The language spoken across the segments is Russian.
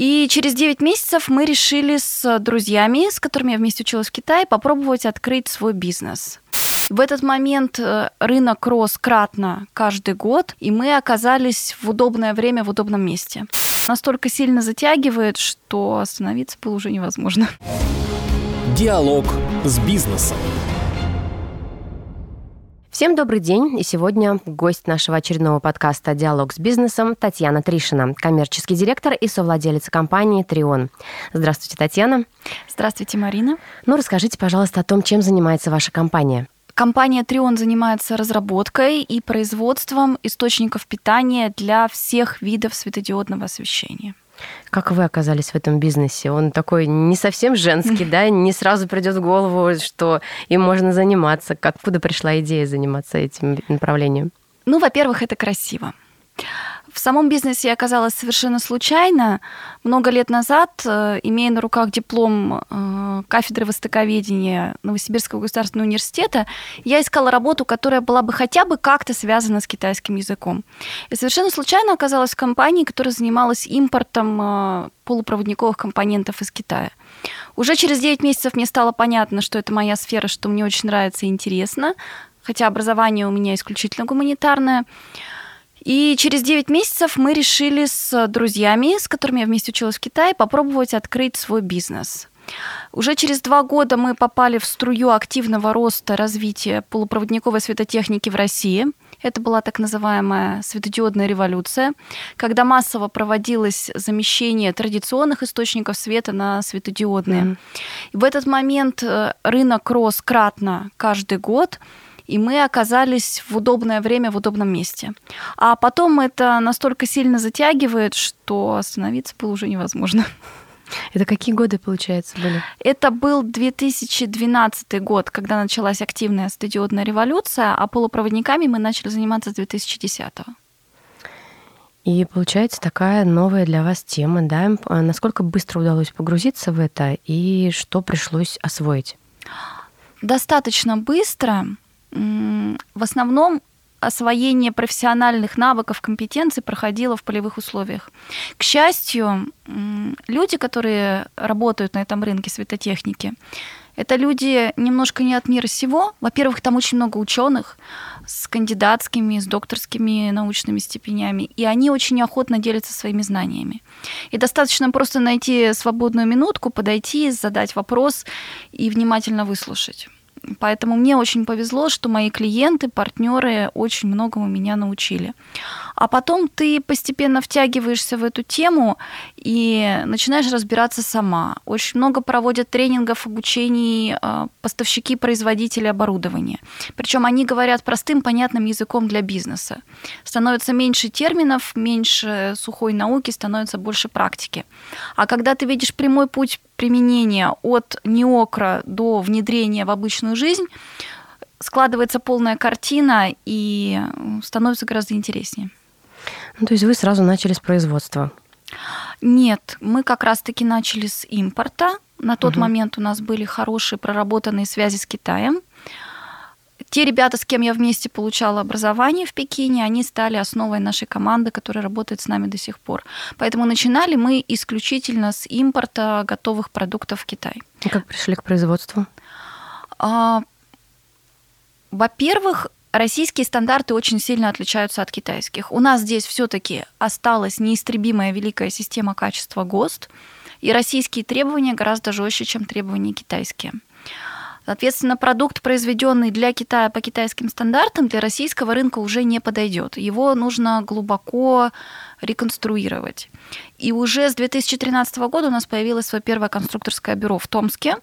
И через 9 месяцев мы решили с друзьями, с которыми я вместе училась в Китае, попробовать открыть свой бизнес. В этот момент э, рынок рос кратно каждый год, и мы оказались в удобное время в удобном месте. Настолько сильно затягивает, что остановиться было уже невозможно. Диалог с бизнесом. Всем добрый день. И сегодня гость нашего очередного подкаста «Диалог с бизнесом» Татьяна Тришина, коммерческий директор и совладелец компании «Трион». Здравствуйте, Татьяна. Здравствуйте, Марина. Ну, расскажите, пожалуйста, о том, чем занимается ваша компания. Компания Трион занимается разработкой и производством источников питания для всех видов светодиодного освещения. Как вы оказались в этом бизнесе? Он такой не совсем женский, да? Не сразу придет в голову, что им можно заниматься. Откуда пришла идея заниматься этим направлением? Ну, во-первых, это красиво. В самом бизнесе я оказалась совершенно случайно. Много лет назад, э, имея на руках диплом э, кафедры востоковедения Новосибирского государственного университета, я искала работу, которая была бы хотя бы как-то связана с китайским языком. И совершенно случайно оказалась в компании, которая занималась импортом э, полупроводниковых компонентов из Китая. Уже через 9 месяцев мне стало понятно, что это моя сфера, что мне очень нравится и интересно, хотя образование у меня исключительно гуманитарное. И через 9 месяцев мы решили с друзьями, с которыми я вместе училась в Китае, попробовать открыть свой бизнес. Уже через два года мы попали в струю активного роста развития полупроводниковой светотехники в России. Это была так называемая светодиодная революция, когда массово проводилось замещение традиционных источников света на светодиодные. И в этот момент э, рынок рос кратно каждый год и мы оказались в удобное время в удобном месте. А потом это настолько сильно затягивает, что остановиться было уже невозможно. Это какие годы, получается, были? Это был 2012 год, когда началась активная стадиодная революция, а полупроводниками мы начали заниматься с 2010 -го. И получается такая новая для вас тема, да? А насколько быстро удалось погрузиться в это и что пришлось освоить? Достаточно быстро в основном освоение профессиональных навыков, компетенций проходило в полевых условиях. К счастью, люди, которые работают на этом рынке светотехники, это люди немножко не от мира сего. Во-первых, там очень много ученых с кандидатскими, с докторскими научными степенями, и они очень охотно делятся своими знаниями. И достаточно просто найти свободную минутку, подойти, задать вопрос и внимательно выслушать. Поэтому мне очень повезло, что мои клиенты, партнеры очень многому меня научили. А потом ты постепенно втягиваешься в эту тему и начинаешь разбираться сама. Очень много проводят тренингов, обучений а, поставщики, производители оборудования. Причем они говорят простым, понятным языком для бизнеса. Становится меньше терминов, меньше сухой науки, становится больше практики. А когда ты видишь прямой путь применения от неокра до внедрения в обычную жизнь, складывается полная картина и становится гораздо интереснее. Ну, то есть вы сразу начали с производства? Нет, мы как раз-таки начали с импорта. На тот угу. момент у нас были хорошие проработанные связи с Китаем. Те ребята, с кем я вместе получала образование в Пекине, они стали основой нашей команды, которая работает с нами до сих пор. Поэтому начинали мы исключительно с импорта готовых продуктов в Китай. И как пришли к производству? А, во-первых, российские стандарты очень сильно отличаются от китайских. У нас здесь все-таки осталась неистребимая великая система качества ГОСТ, и российские требования гораздо жестче, чем требования китайские. Соответственно, продукт, произведенный для Китая по китайским стандартам, для российского рынка уже не подойдет. Его нужно глубоко реконструировать. И уже с 2013 года у нас появилось свое первое конструкторское бюро в Томске,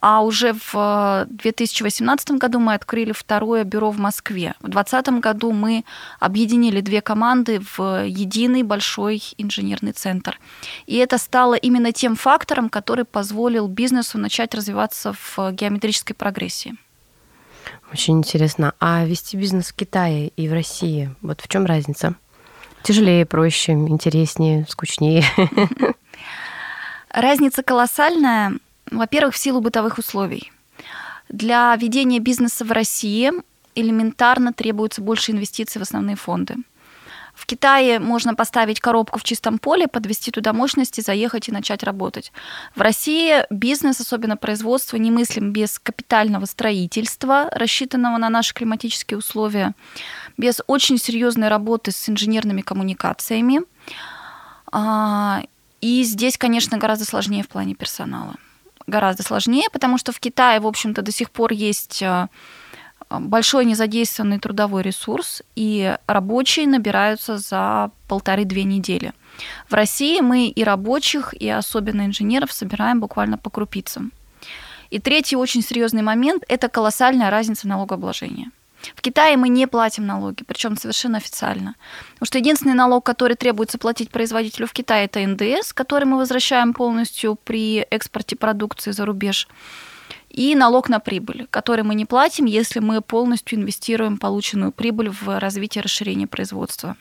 а уже в 2018 году мы открыли второе бюро в Москве. В 2020 году мы объединили две команды в единый большой инженерный центр. И это стало именно тем фактором, который позволил бизнесу начать развиваться в геометрической прогрессии. Очень интересно. А вести бизнес в Китае и в России, вот в чем разница? Тяжелее, проще, интереснее, скучнее. Разница колоссальная. Во-первых, в силу бытовых условий. Для ведения бизнеса в России элементарно требуется больше инвестиций в основные фонды. В Китае можно поставить коробку в чистом поле, подвести туда мощности, заехать и начать работать. В России бизнес, особенно производство, не мыслим без капитального строительства, рассчитанного на наши климатические условия, без очень серьезной работы с инженерными коммуникациями. А, и здесь, конечно, гораздо сложнее в плане персонала. Гораздо сложнее, потому что в Китае, в общем-то, до сих пор есть а, большой незадействованный трудовой ресурс, и рабочие набираются за полторы-две недели. В России мы и рабочих, и особенно инженеров собираем буквально по крупицам. И третий очень серьезный момент – это колоссальная разница налогообложения. В Китае мы не платим налоги, причем совершенно официально. Потому что единственный налог, который требуется платить производителю в Китае, это НДС, который мы возвращаем полностью при экспорте продукции за рубеж и налог на прибыль, который мы не платим, если мы полностью инвестируем полученную прибыль в развитие расширение производства.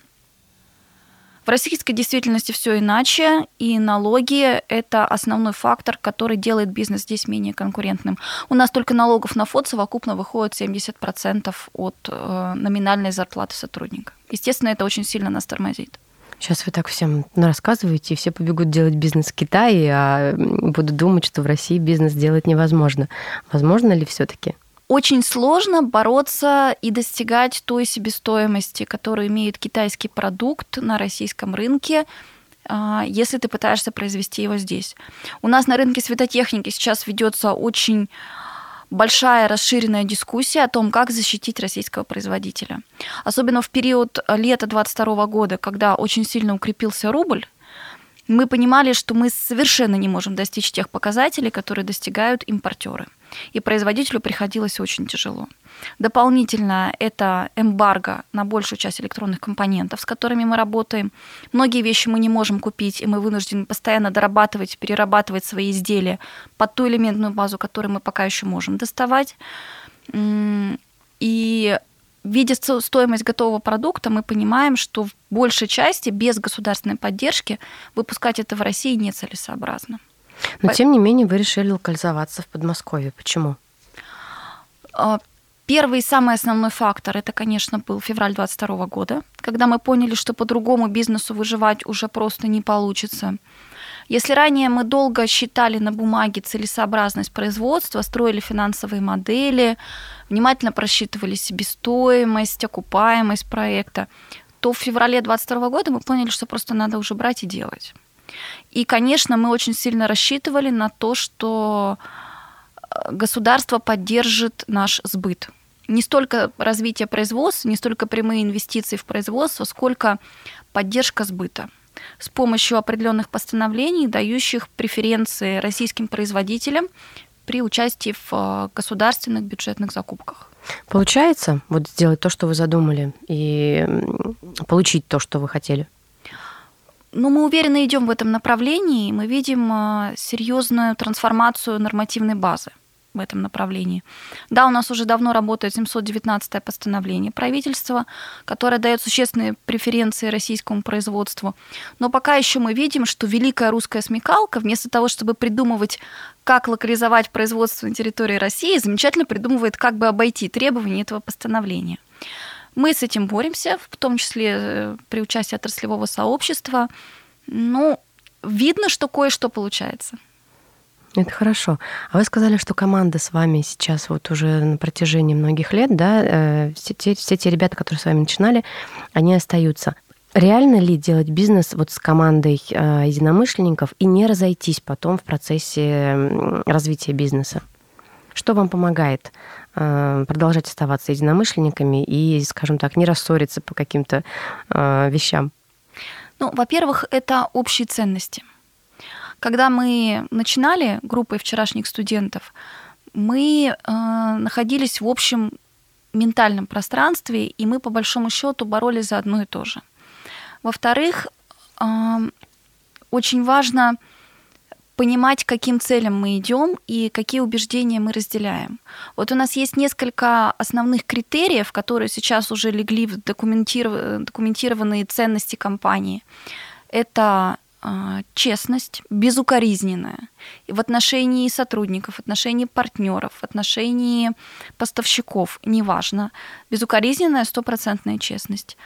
В российской действительности все иначе, и налоги – это основной фактор, который делает бизнес здесь менее конкурентным. У нас только налогов на ФОД совокупно выходит 70% от э, номинальной зарплаты сотрудника. Естественно, это очень сильно нас тормозит. Сейчас вы так всем рассказываете, и все побегут делать бизнес в Китае, а будут думать, что в России бизнес делать невозможно. Возможно ли все-таки? Очень сложно бороться и достигать той себестоимости, которую имеет китайский продукт на российском рынке, а, если ты пытаешься произвести его здесь. У нас на рынке светотехники сейчас ведется очень большая расширенная дискуссия о том, как защитить российского производителя. Особенно в период лета 2022 года, когда очень сильно укрепился рубль, мы понимали, что мы совершенно не можем достичь тех показателей, которые достигают импортеры. И производителю приходилось очень тяжело. Дополнительно это эмбарго на большую часть электронных компонентов, с которыми мы работаем. Многие вещи мы не можем купить, и мы вынуждены постоянно дорабатывать, перерабатывать свои изделия под ту элементную базу, которую мы пока еще можем доставать. И видя стоимость готового продукта, мы понимаем, что в большей части без государственной поддержки выпускать это в России нецелесообразно. Но, тем не менее, вы решили локализоваться в Подмосковье. Почему? А, первый и самый основной фактор это, конечно, был февраль 2022 года, когда мы поняли, что по-другому бизнесу выживать уже просто не получится. Если ранее мы долго считали на бумаге целесообразность производства, строили финансовые модели, внимательно просчитывали себестоимость, окупаемость проекта, то в феврале 2022 года мы поняли, что просто надо уже брать и делать. И, конечно, мы очень сильно рассчитывали на то, что э, государство поддержит наш сбыт. Не столько развитие производства, не столько прямые инвестиции в производство, сколько поддержка сбыта с помощью определенных постановлений, дающих преференции российским производителям при участии в э, государственных бюджетных закупках. Получается вот сделать то, что вы задумали, и получить то, что вы хотели? Ну, мы уверенно идем в этом направлении, и мы видим э, серьезную трансформацию нормативной базы в этом направлении. Да, у нас уже давно работает 719 постановление правительства, которое дает существенные преференции российскому производству. Но пока еще мы видим, что великая русская смекалка, вместо того, чтобы придумывать, как локализовать производство на территории России, замечательно придумывает, как бы обойти требования этого постановления. Мы с этим боремся, в том числе э, при участии отраслевого сообщества. Ну, видно, что кое-что получается. Это хорошо. А вы сказали, что команда с вами сейчас вот уже на протяжении многих лет, да, э, все те, все те ребята, которые с вами начинали, они остаются. Реально ли делать бизнес вот с командой э, единомышленников и не разойтись потом в процессе развития бизнеса? Что вам помогает э, продолжать оставаться единомышленниками и, скажем так, не рассориться по каким-то вещам? Ну, во-первых, это общие ценности. Когда мы начинали группой вчерашних студентов, мы э, находились в общем ментальном пространстве, и мы по большому счету боролись за одно и то же. Во-вторых, э, очень важно понимать, к каким целям мы идем и какие убеждения мы разделяем. Вот у нас есть несколько основных критериев, которые сейчас уже легли в документированные ценности компании. Это честность, безукоризненная и в отношении сотрудников, в отношении партнеров, в отношении поставщиков, неважно, безукоризненная стопроцентная честность.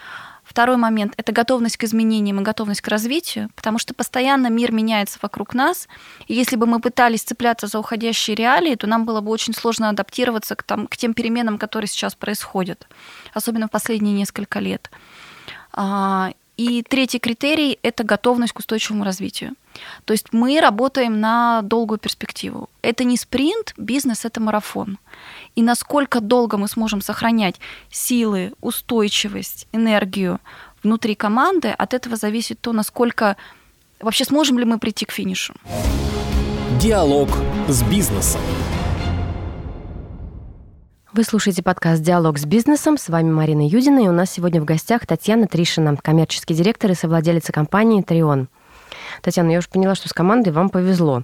Второй момент – это готовность к изменениям и готовность к развитию, потому что постоянно мир меняется вокруг нас. И если бы мы пытались цепляться за уходящие реалии, то нам было бы очень сложно адаптироваться к, там, к тем переменам, которые сейчас происходят, особенно в последние несколько лет. И третий критерий – это готовность к устойчивому развитию. То есть мы работаем на долгую перспективу. Это не спринт, бизнес – это марафон. И насколько долго мы сможем сохранять силы, устойчивость, энергию внутри команды, от этого зависит то, насколько вообще сможем ли мы прийти к финишу. Диалог с бизнесом. Вы слушаете подкаст «Диалог с бизнесом». С вами Марина Юдина, и у нас сегодня в гостях Татьяна Тришина, коммерческий директор и совладелица компании «Трион». Татьяна, я уже поняла, что с командой вам повезло.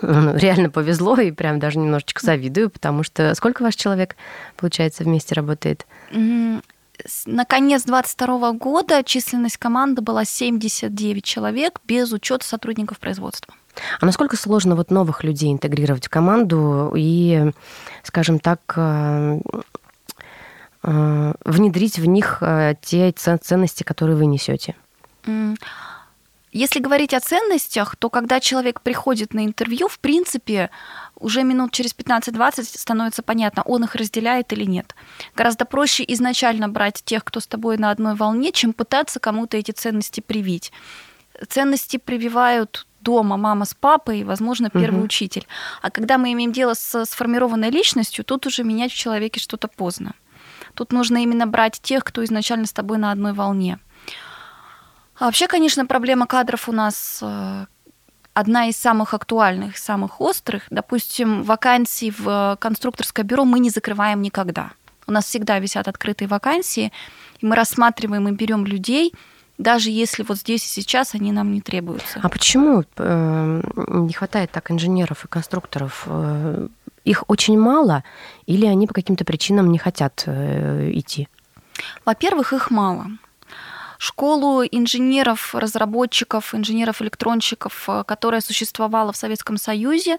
Ну, реально повезло, и прям даже немножечко завидую, потому что сколько ваш человек, получается, вместе работает? На конец 2022 года численность команды была 79 человек без учета сотрудников производства. А насколько сложно вот новых людей интегрировать в команду и, скажем так, э, э, внедрить в них э, те ценности, которые вы несете? Если говорить о ценностях, то когда человек приходит на интервью, в принципе, уже минут через 15-20 становится понятно, он их разделяет или нет. Гораздо проще изначально брать тех, кто с тобой на одной волне, чем пытаться кому-то эти ценности привить. Ценности прививают дома мама с папой и, возможно, первый угу. учитель. А когда мы имеем дело с сформированной личностью, тут уже менять в человеке что-то поздно. Тут нужно именно брать тех, кто изначально с тобой на одной волне. А вообще, конечно, проблема кадров у нас э, одна из самых актуальных, самых острых. Допустим, вакансии в конструкторское бюро мы не закрываем никогда. У нас всегда висят открытые вакансии, и мы рассматриваем и берем людей, даже если вот здесь и сейчас они нам не требуются. А почему э, не хватает так инженеров и конструкторов? Э, их очень мало, или они по каким-то причинам не хотят идти? Во-первых, их мало школу инженеров, разработчиков, инженеров-электронщиков, э, которая существовала в Советском Союзе,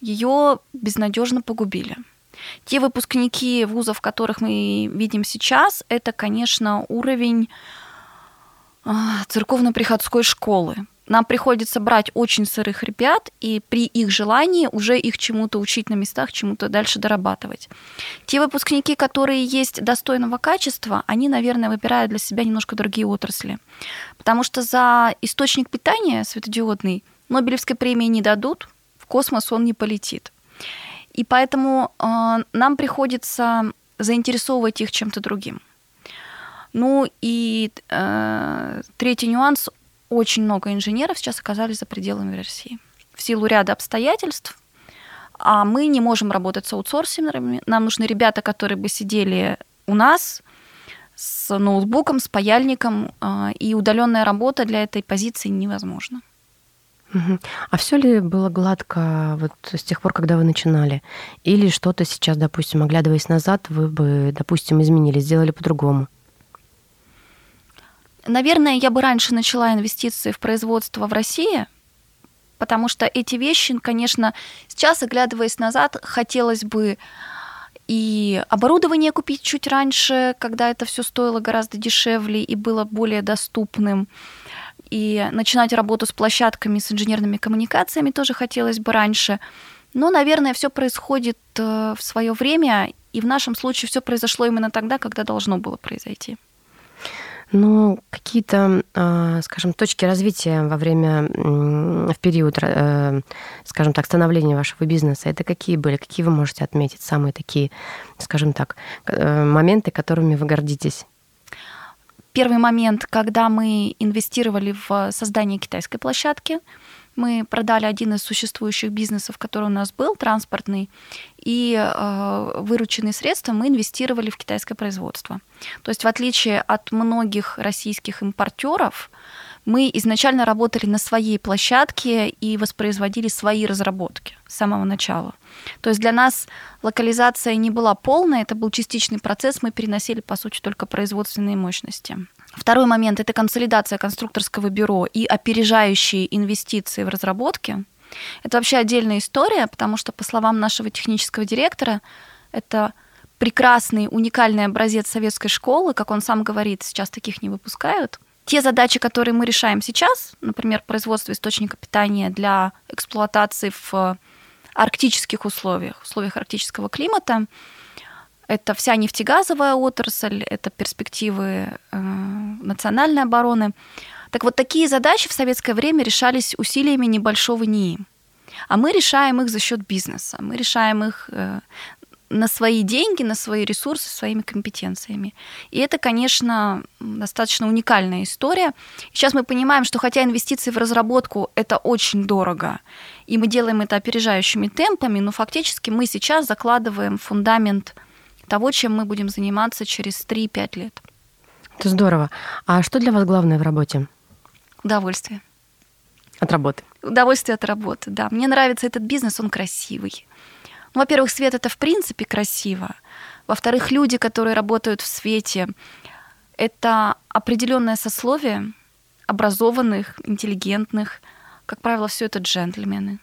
ее безнадежно погубили. Те выпускники вузов, которых мы видим сейчас, это, конечно, уровень церковно-приходской школы нам приходится брать очень сырых ребят и при их желании уже их чему-то учить на местах, чему-то дальше дорабатывать. Те выпускники, которые есть достойного качества, они, наверное, выбирают для себя немножко другие отрасли. Потому что за источник питания светодиодный Нобелевской премии не дадут, в космос он не полетит. И поэтому э, нам приходится заинтересовывать их чем-то другим. Ну и э, третий нюанс очень много инженеров сейчас оказались за пределами России. В силу ряда обстоятельств, а мы не можем работать с аутсорсингами. Нам нужны ребята, которые бы сидели у нас с ноутбуком, с паяльником, а, и удаленная работа для этой позиции невозможна. А все ли было гладко вот с тех пор, когда вы начинали? Или что-то сейчас, допустим, оглядываясь назад, вы бы, допустим, изменили, сделали по-другому? Наверное, я бы раньше начала инвестиции в производство в России, потому что эти вещи, конечно, сейчас, оглядываясь назад, хотелось бы и оборудование купить чуть раньше, когда это все стоило гораздо дешевле и было более доступным. И начинать работу с площадками, с инженерными коммуникациями тоже хотелось бы раньше. Но, наверное, все происходит э, в свое время, и в нашем случае все произошло именно тогда, когда должно было произойти. Ну, какие-то, а, скажем, точки развития во время, в период, э, скажем так, становления вашего бизнеса, это какие были? Какие вы можете отметить? Самые такие, скажем так, э, моменты, которыми вы гордитесь? Первый момент, когда мы инвестировали в создание китайской площадки, мы продали один из существующих бизнесов, который у нас был, транспортный, и э, вырученные средства мы инвестировали в китайское производство. То есть в отличие от многих российских импортеров, мы изначально работали на своей площадке и воспроизводили свои разработки с самого начала. То есть для нас локализация не была полная, это был частичный процесс, мы переносили, по сути, только производственные мощности. Второй момент – это консолидация конструкторского бюро и опережающие инвестиции в разработки. Это вообще отдельная история, потому что, по словам нашего технического директора, это прекрасный, уникальный образец советской школы, как он сам говорит, сейчас таких не выпускают. Те задачи, которые мы решаем сейчас, например, производство источника питания для эксплуатации в арктических условиях, условиях арктического климата, это вся нефтегазовая отрасль, это перспективы э, национальной обороны. Так вот, такие задачи в советское время решались усилиями небольшого НИИ. А мы решаем их за счет бизнеса. Мы решаем их э, на свои деньги, на свои ресурсы, своими компетенциями. И это, конечно, достаточно уникальная история. Сейчас мы понимаем, что хотя инвестиции в разработку это очень дорого, и мы делаем это опережающими темпами, но фактически мы сейчас закладываем фундамент того, чем мы будем заниматься через 3-5 лет. Это здорово. А что для вас главное в работе? Удовольствие. От работы. Удовольствие от работы, да. Мне нравится этот бизнес, он красивый. Ну, во-первых, свет это в принципе красиво. Во-вторых, люди, которые работают в свете, это определенное сословие образованных, интеллигентных. Как правило, все это джентльмены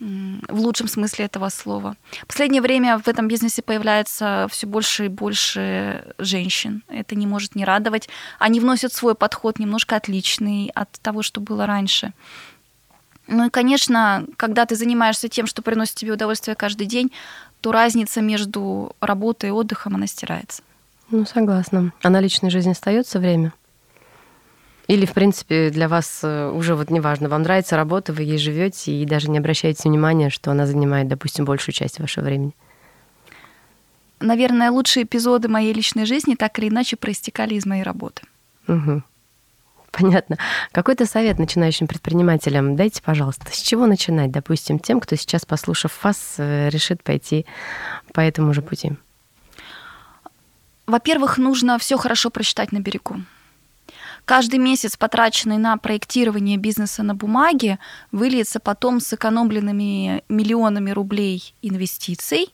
в лучшем смысле этого слова. В последнее время в этом бизнесе появляется все больше и больше женщин. Это не может не радовать. Они вносят свой подход немножко отличный от того, что было раньше. Ну и, конечно, когда ты занимаешься тем, что приносит тебе удовольствие каждый день, то разница между работой и отдыхом, она стирается. Ну, согласна. А на личной жизни остается время? Или, в принципе, для вас э, уже вот неважно, вам нравится работа, вы ей живете и даже не обращаете внимания, что она занимает, допустим, большую часть вашего времени? Наверное, лучшие эпизоды моей личной жизни так или иначе проистекали из моей работы. Угу. Понятно. Какой-то совет начинающим предпринимателям дайте, пожалуйста. С чего начинать, допустим, тем, кто сейчас, послушав вас, э, решит пойти по этому же пути? Во-первых, нужно все хорошо прочитать на берегу. Каждый месяц, потраченный на проектирование бизнеса на бумаге, выльется потом сэкономленными миллионами рублей инвестиций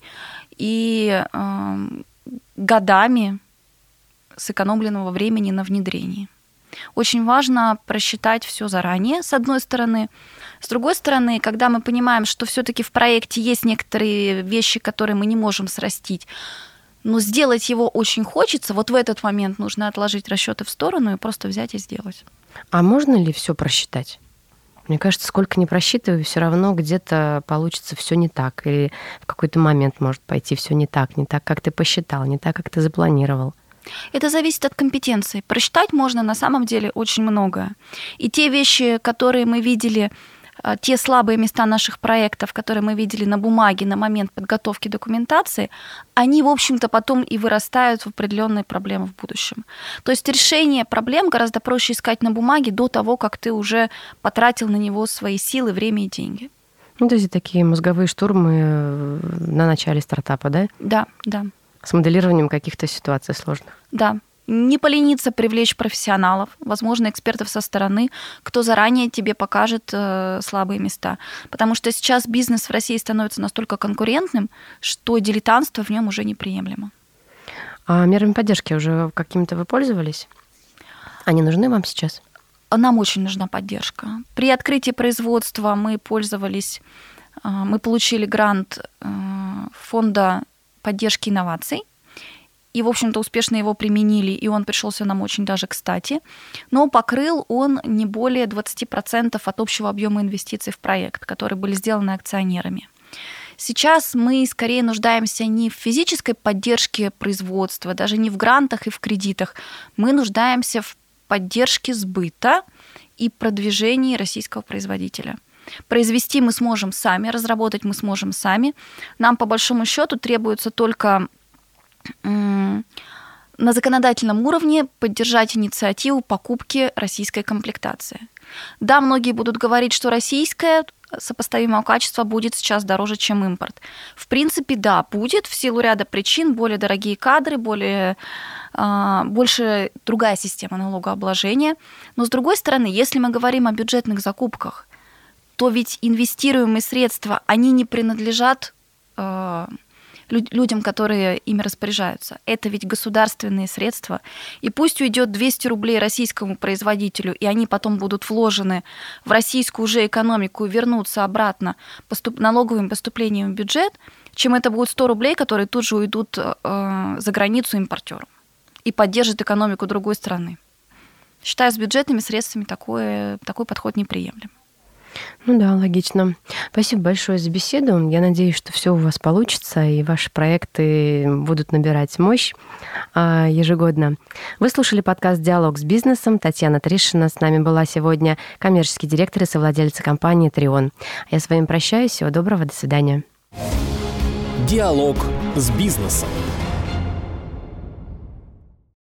и э, годами сэкономленного времени на внедрении. Очень важно просчитать все заранее, с одной стороны. С другой стороны, когда мы понимаем, что все-таки в проекте есть некоторые вещи, которые мы не можем срастить, но сделать его очень хочется, вот в этот момент нужно отложить расчеты в сторону и просто взять и сделать. А можно ли все просчитать? Мне кажется, сколько не просчитываю, все равно где-то получится все не так. Или в какой-то момент может пойти все не так, не так, как ты посчитал, не так, как ты запланировал. Это зависит от компетенции. Просчитать можно на самом деле очень многое. И те вещи, которые мы видели а, те слабые места наших проектов, которые мы видели на бумаге на момент подготовки документации, они, в общем-то, потом и вырастают в определенные проблемы в будущем. То есть решение проблем гораздо проще искать на бумаге до того, как ты уже потратил на него свои силы, время и деньги. Ну, то есть такие мозговые штурмы э, на начале стартапа, да? Да, да. С моделированием каких-то ситуаций сложных. Да, не полениться привлечь профессионалов, возможно, экспертов со стороны, кто заранее тебе покажет э, слабые места. Потому что сейчас бизнес в России становится настолько конкурентным, что дилетантство в нем уже неприемлемо. А мерами поддержки уже какими-то вы пользовались? Они нужны вам сейчас? Нам очень нужна поддержка. При открытии производства мы пользовались, э, мы получили грант э, фонда поддержки инноваций и, в общем-то, успешно его применили, и он пришелся нам очень даже кстати. Но покрыл он не более 20% от общего объема инвестиций в проект, которые были сделаны акционерами. Сейчас мы скорее нуждаемся не в физической поддержке производства, даже не в грантах и в кредитах. Мы нуждаемся в поддержке сбыта и продвижении российского производителя. Произвести мы сможем сами, разработать мы сможем сами. Нам по большому счету требуется только на законодательном уровне поддержать инициативу покупки российской комплектации. Да, многие будут говорить, что российская сопоставимого качества будет сейчас дороже, чем импорт. В принципе, да, будет в силу ряда причин, более дорогие кадры, более, э, больше другая система налогообложения. Но с другой стороны, если мы говорим о бюджетных закупках, то ведь инвестируемые средства, они не принадлежат э, людям, которые ими распоряжаются. Это ведь государственные средства. И пусть уйдет 200 рублей российскому производителю, и они потом будут вложены в российскую уже экономику и вернутся обратно поступ- налоговым поступлением в бюджет, чем это будет 100 рублей, которые тут же уйдут э, за границу импортеру и поддержат экономику другой страны. Считаю, с бюджетными средствами такой, такой подход неприемлем. Ну да, логично. Спасибо большое за беседу. Я надеюсь, что все у вас получится, и ваши проекты будут набирать мощь а, ежегодно. Вы слушали подкаст «Диалог с бизнесом». Татьяна Тришина с нами была сегодня, коммерческий директор и совладельца компании «Трион». Я с вами прощаюсь. Всего доброго. До свидания. Диалог с бизнесом.